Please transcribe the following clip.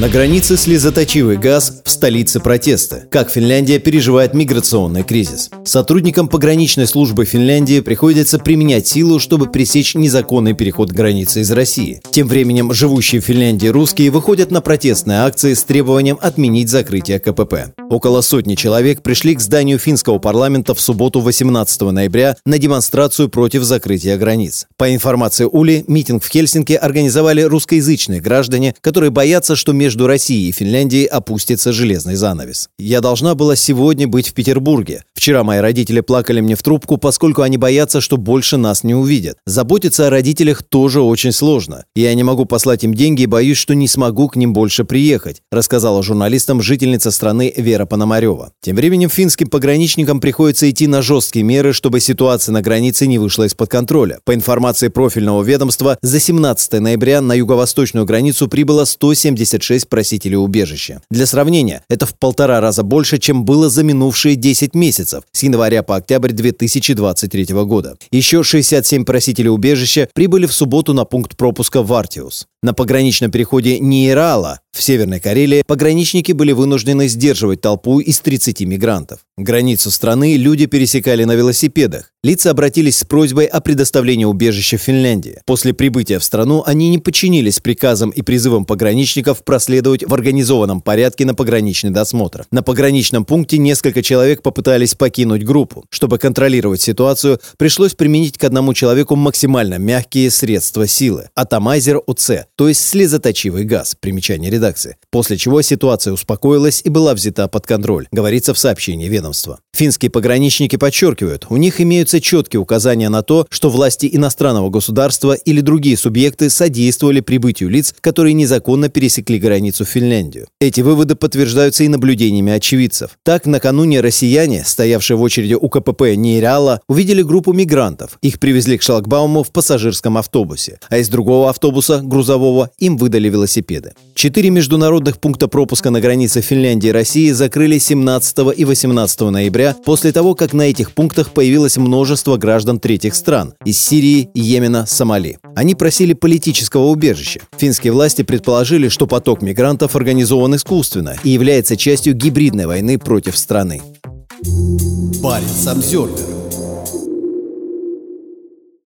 На границе слезоточивый газ в столице протеста. Как Финляндия переживает миграционный кризис. Сотрудникам пограничной службы Финляндии приходится применять силу, чтобы пресечь незаконный переход границы из России. Тем временем живущие в Финляндии русские выходят на протестные акции с требованием отменить закрытие КПП. Около сотни человек пришли к зданию финского парламента в субботу 18 ноября на демонстрацию против закрытия границ. По информации Ули, митинг в Хельсинки организовали русскоязычные граждане, которые боятся, что между Россией и Финляндией опустится железный занавес. Я должна была сегодня быть в Петербурге. Вчера мои родители плакали мне в трубку, поскольку они боятся, что больше нас не увидят. Заботиться о родителях тоже очень сложно. Я не могу послать им деньги и боюсь, что не смогу к ним больше приехать, рассказала журналистам жительница страны Вера Пономарева. Тем временем финским пограничникам приходится идти на жесткие меры, чтобы ситуация на границе не вышла из-под контроля. По информации профильного ведомства, за 17 ноября на юго-восточную границу прибыло 176 6 просителей убежища. Для сравнения, это в полтора раза больше, чем было за минувшие 10 месяцев с января по октябрь 2023 года. Еще 67 просителей убежища прибыли в субботу на пункт пропуска в Артиус. На пограничном переходе Нейрала в Северной Карелии пограничники были вынуждены сдерживать толпу из 30 мигрантов. Границу страны люди пересекали на велосипедах. Лица обратились с просьбой о предоставлении убежища в Финляндии. После прибытия в страну они не подчинились приказам и призывам пограничников проследовать в организованном порядке на пограничный досмотр. На пограничном пункте несколько человек попытались покинуть группу. Чтобы контролировать ситуацию, пришлось применить к одному человеку максимально мягкие средства силы – атомайзер УЦ, то есть слезоточивый газ, примечание редакции. После чего ситуация успокоилась и была взята под контроль, говорится в сообщении ведомства. Финские пограничники подчеркивают, у них имеются четкие указания на то, что власти иностранного государства или другие субъекты содействовали прибытию лиц, которые незаконно пересекли границу в Финляндию. Эти выводы подтверждаются и наблюдениями очевидцев. Так, накануне россияне, стоявшие в очереди у КПП Нейреала, увидели группу мигрантов. Их привезли к шлагбауму в пассажирском автобусе, а из другого автобуса, грузового, им выдали велосипеды. Четыре международных пункта пропуска на границе Финляндии и России закрыли 17 и 18 ноября после того, как на этих пунктах появилось множество граждан третьих стран – из Сирии, Йемена, Сомали. Они просили политического убежища. Финские власти предположили, что поток мигрантов организован искусственно и является частью гибридной войны против страны. Баренц Обзервер